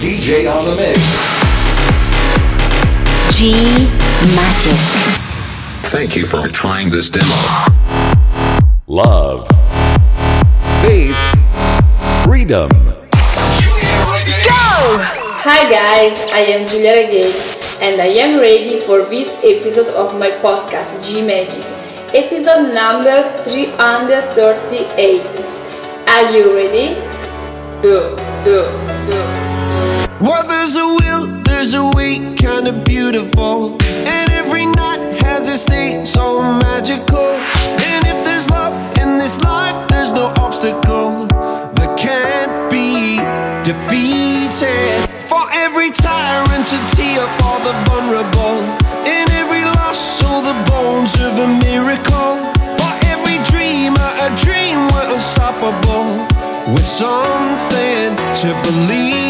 DJ on the mix. G Magic. Thank you for trying this demo. Love. Faith. Freedom. Go! Hi guys, I am Giulia Regain and I am ready for this episode of my podcast G Magic, episode number 338. Are you ready? Do, do, do. Well, there's a will, there's a way, kinda beautiful. And every night has a day, so magical. And if there's love in this life, there's no obstacle that can't be defeated. For every tyrant to tear for the vulnerable. In every loss, all the bones of a miracle. For every dreamer, a dream we're unstoppable. With something to believe.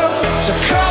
to come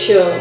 Magic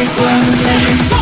magic it.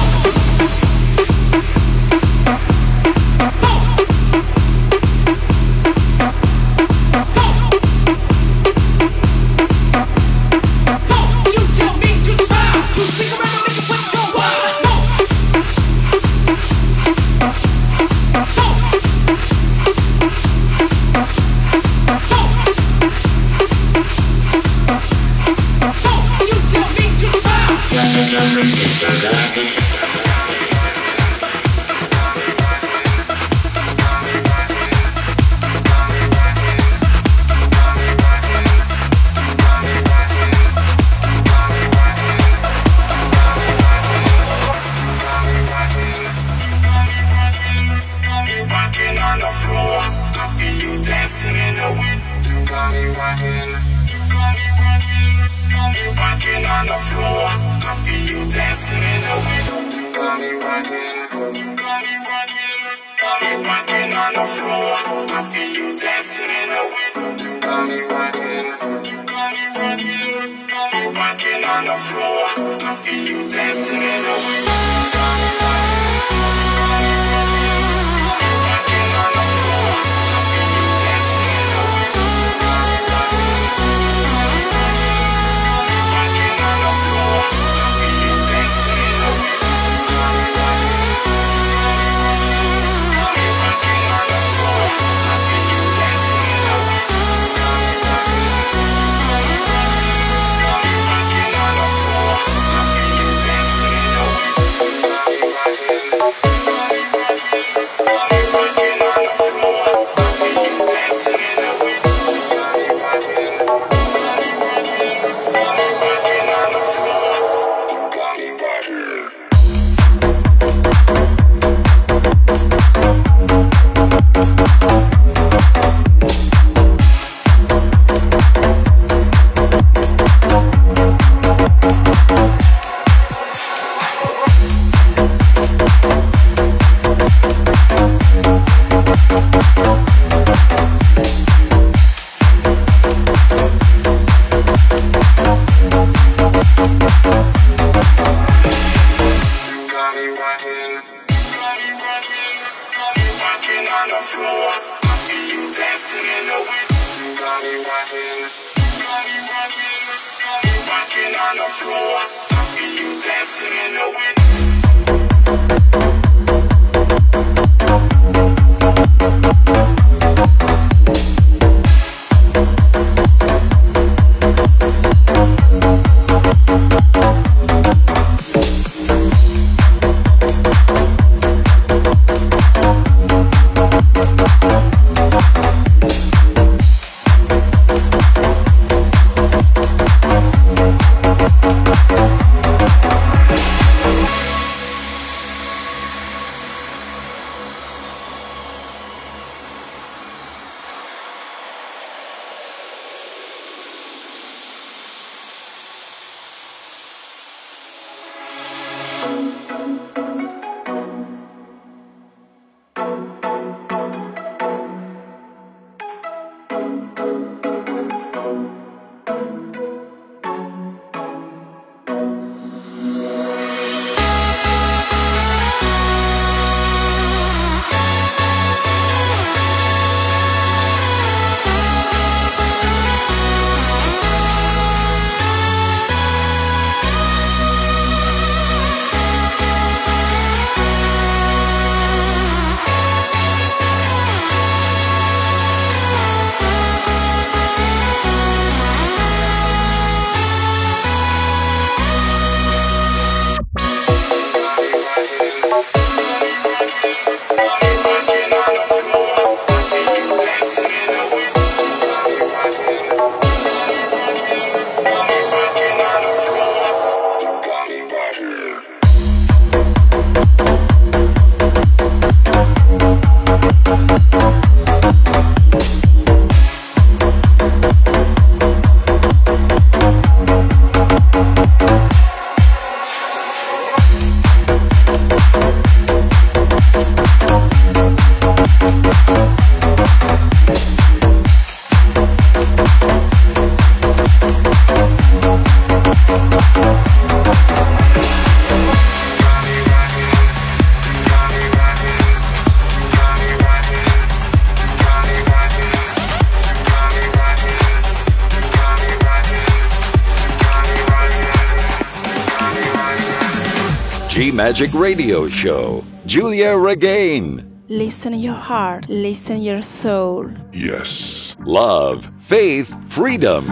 Magic Radio Show. Giulia Regain. Listen your heart, listen your soul. Yes. Love, faith, freedom.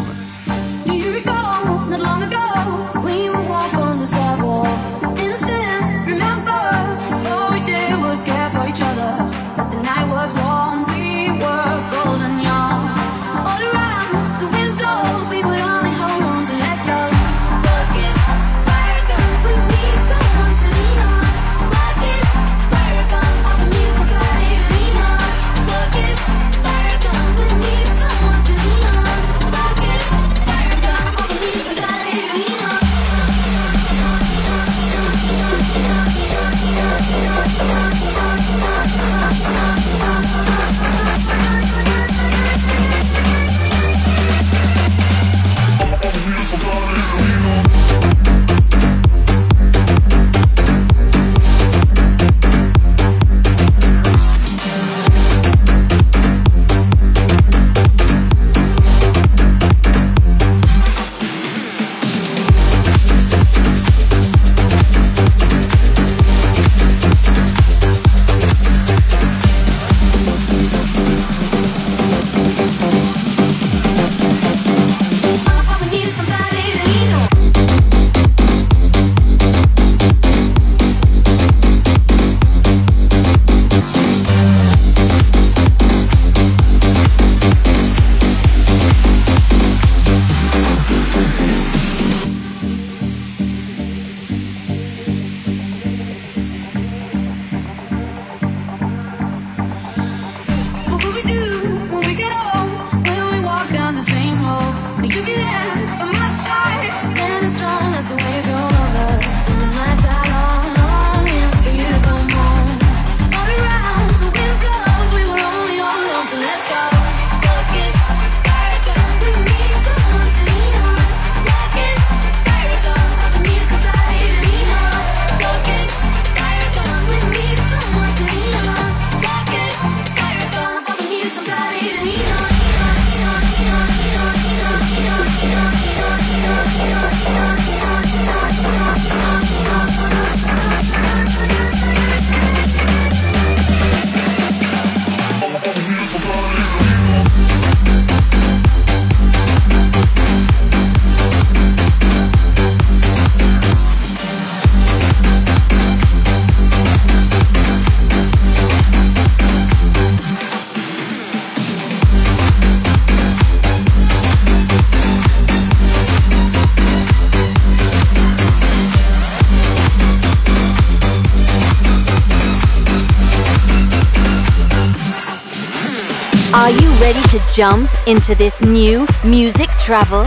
ready to jump into this new music travel?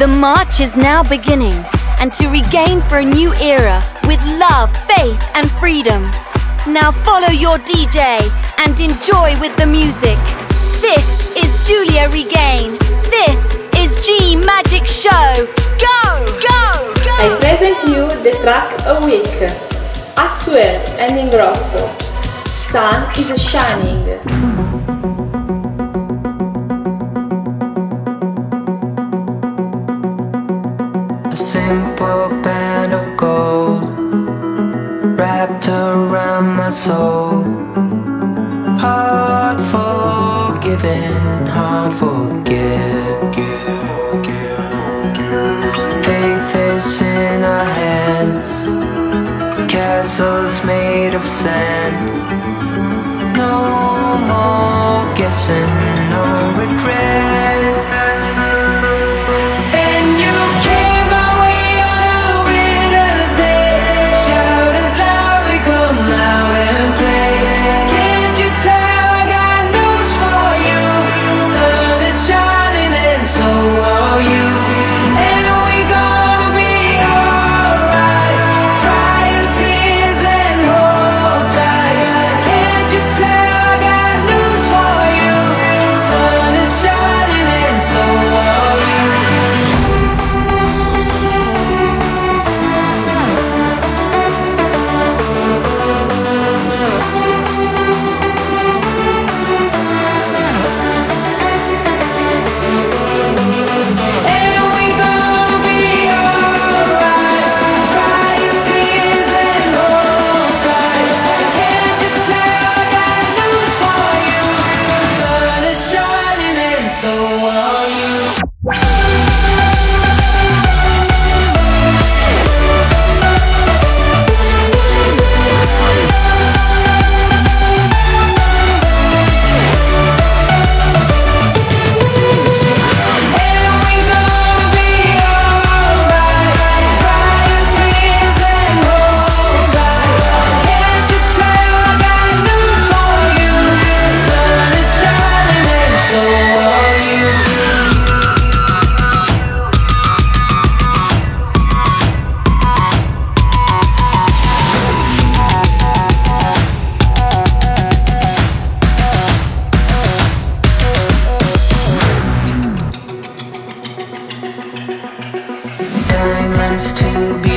The march is now beginning, and to regain for a new era with love, faith, and freedom. Now follow your DJ and enjoy with the music. This is Giulia Regain. This is G Magic Show. Go, go, go! I present you the track a week. Axwell and Ingrosso. Sun is shining. of sand. No more guessing, no regret. chance to be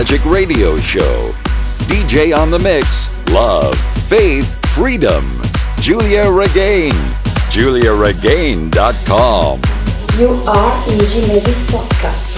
Magic Radio Show. DJ on the Mix, Love, Faith, Freedom, Giulia Regain, GiuliaRegain.com. You are Magic Podcast.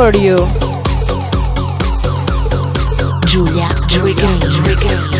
For you. Giulia Regain. some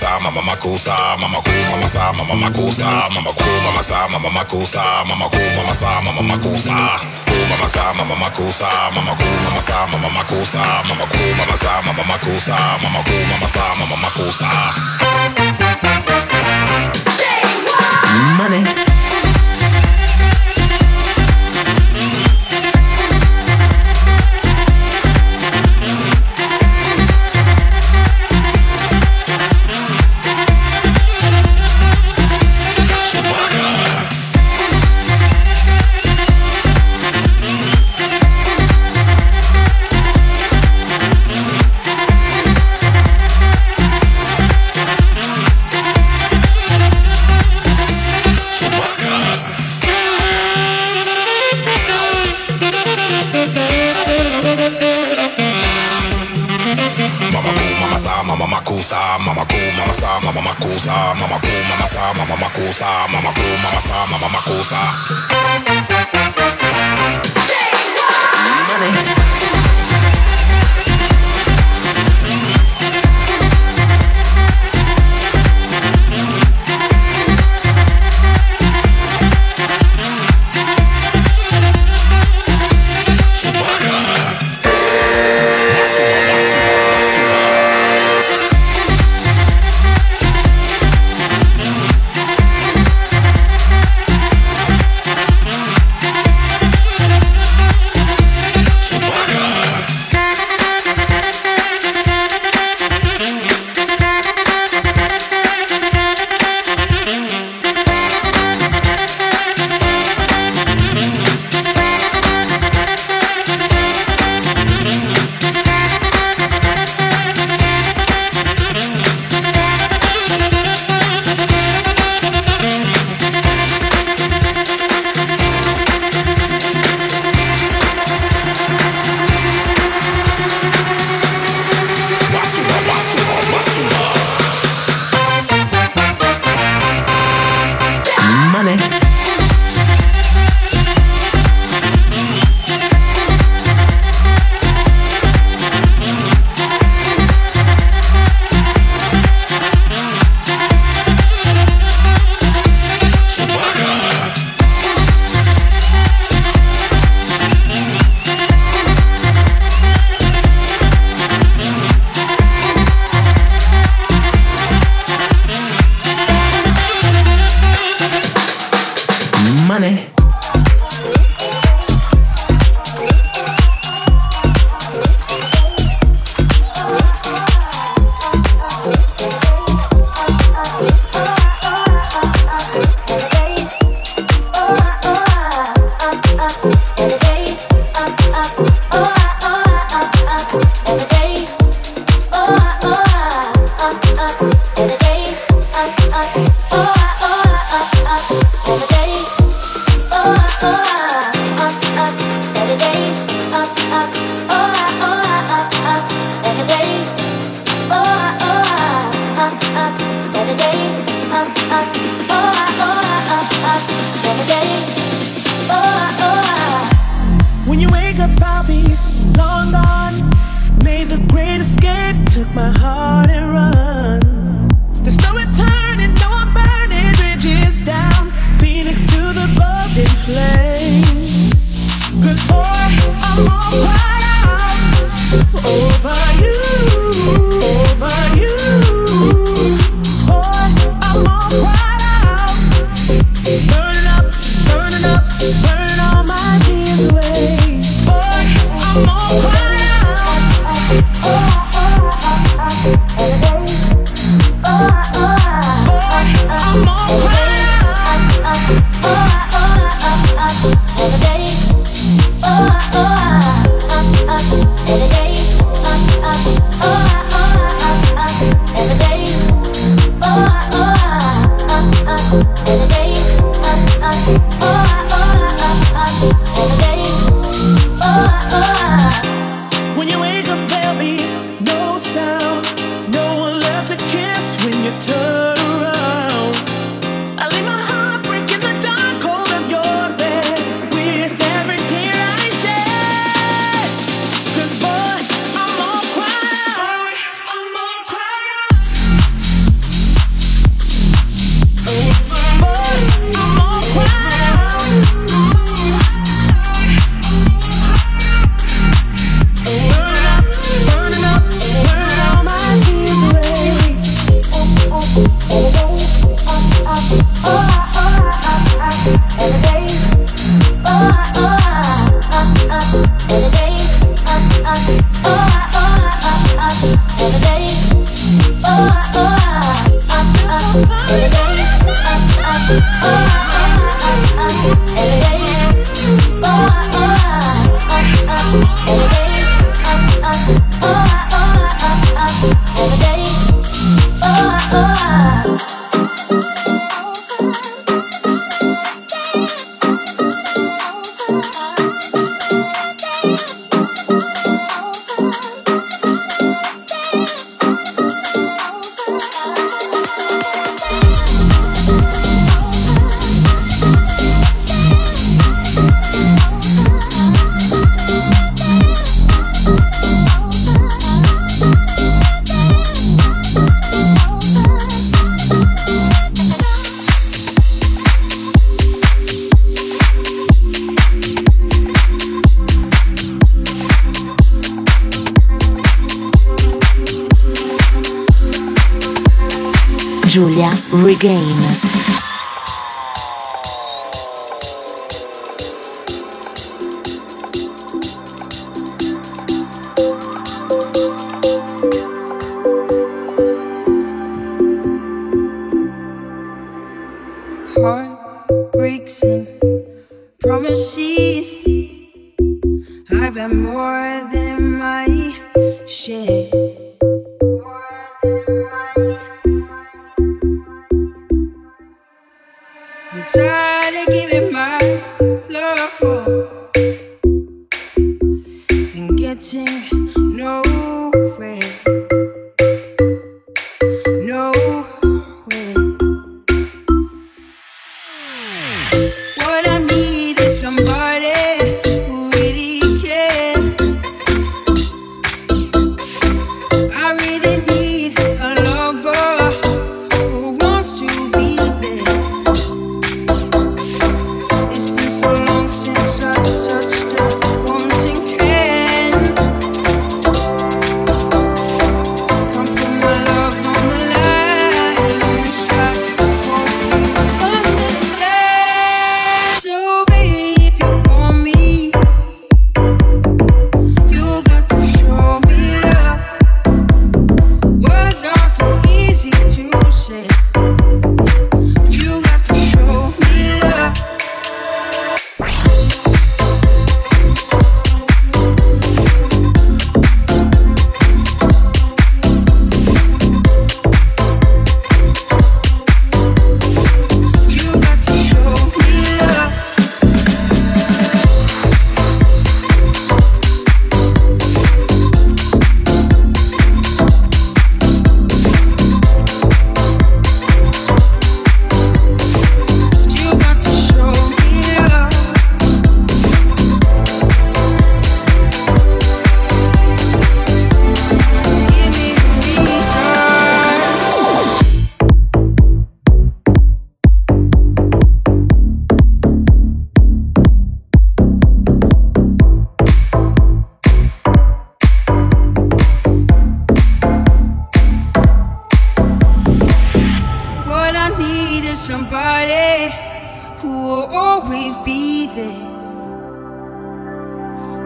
sa, mama makossa, mama cool, mama sa, mama makossa, mama cool, mama sa, mama makossa, mama cool, mama sa, mama makossa, mama sa, mama makossa, mama cool, mama sa, mama makossa, mama cool, mama sa, mama makossa, mama cool, mama sa, mama makossa. Money. Mama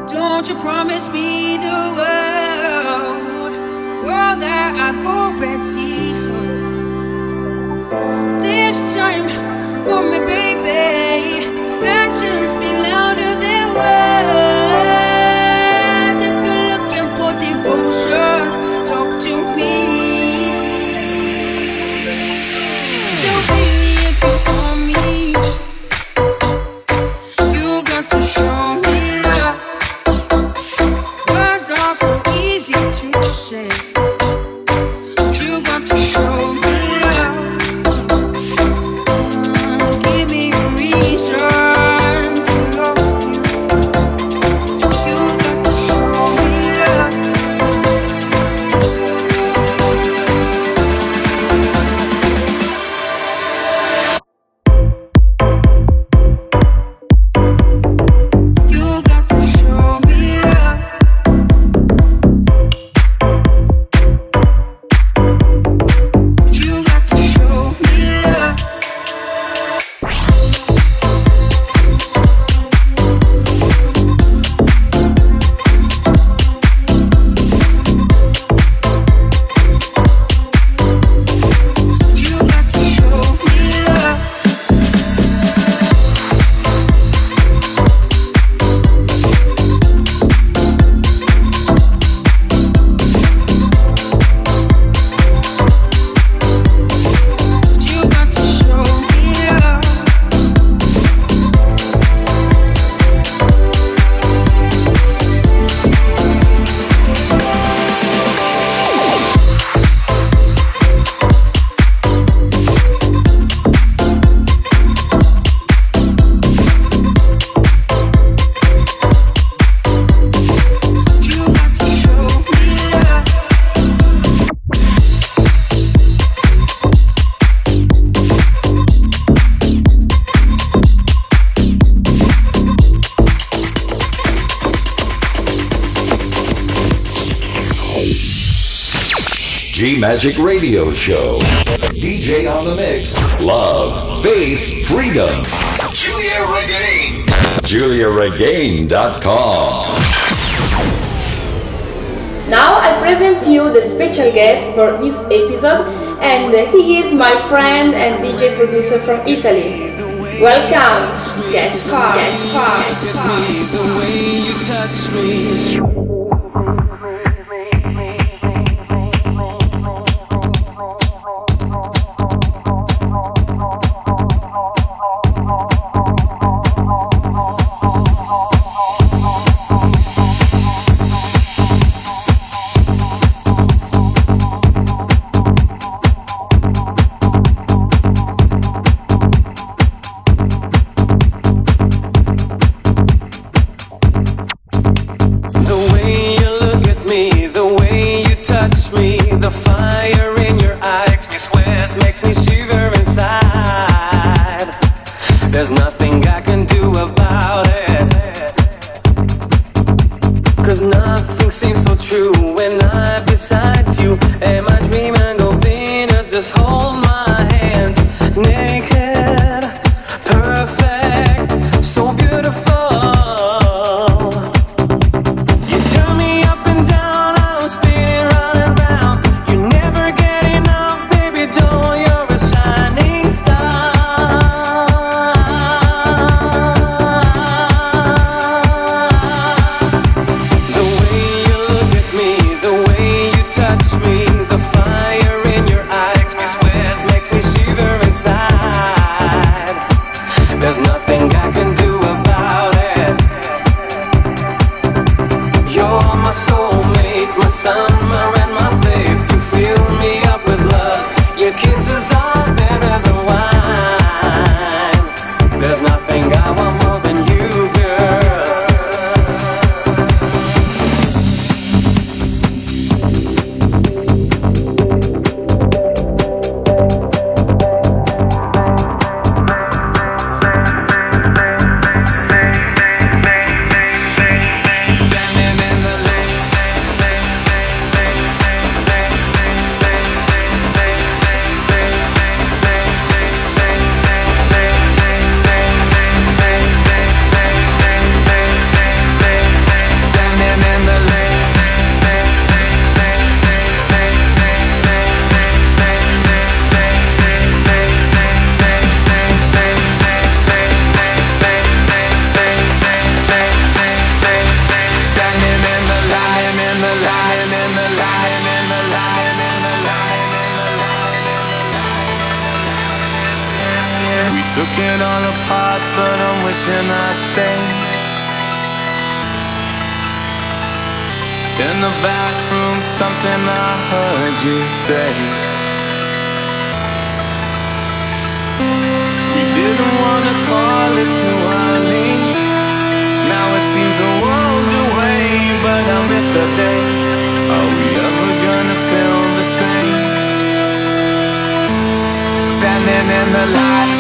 Don't you promise me the world, world that I've already heard. This time, for me, baby. Magic Radio Show. DJ on the mix. Love, faith, freedom. Giulia Regain. GiuliaRegain.com. Now I present you the special guest for this episode, and he is my friend and DJ producer from Italy. Welcome. Get far. Get far. Get far. I heard you say. You didn't wanna call it too early. Now it seems a world away But I miss the day. Are we ever gonna feel the same? Standing in the light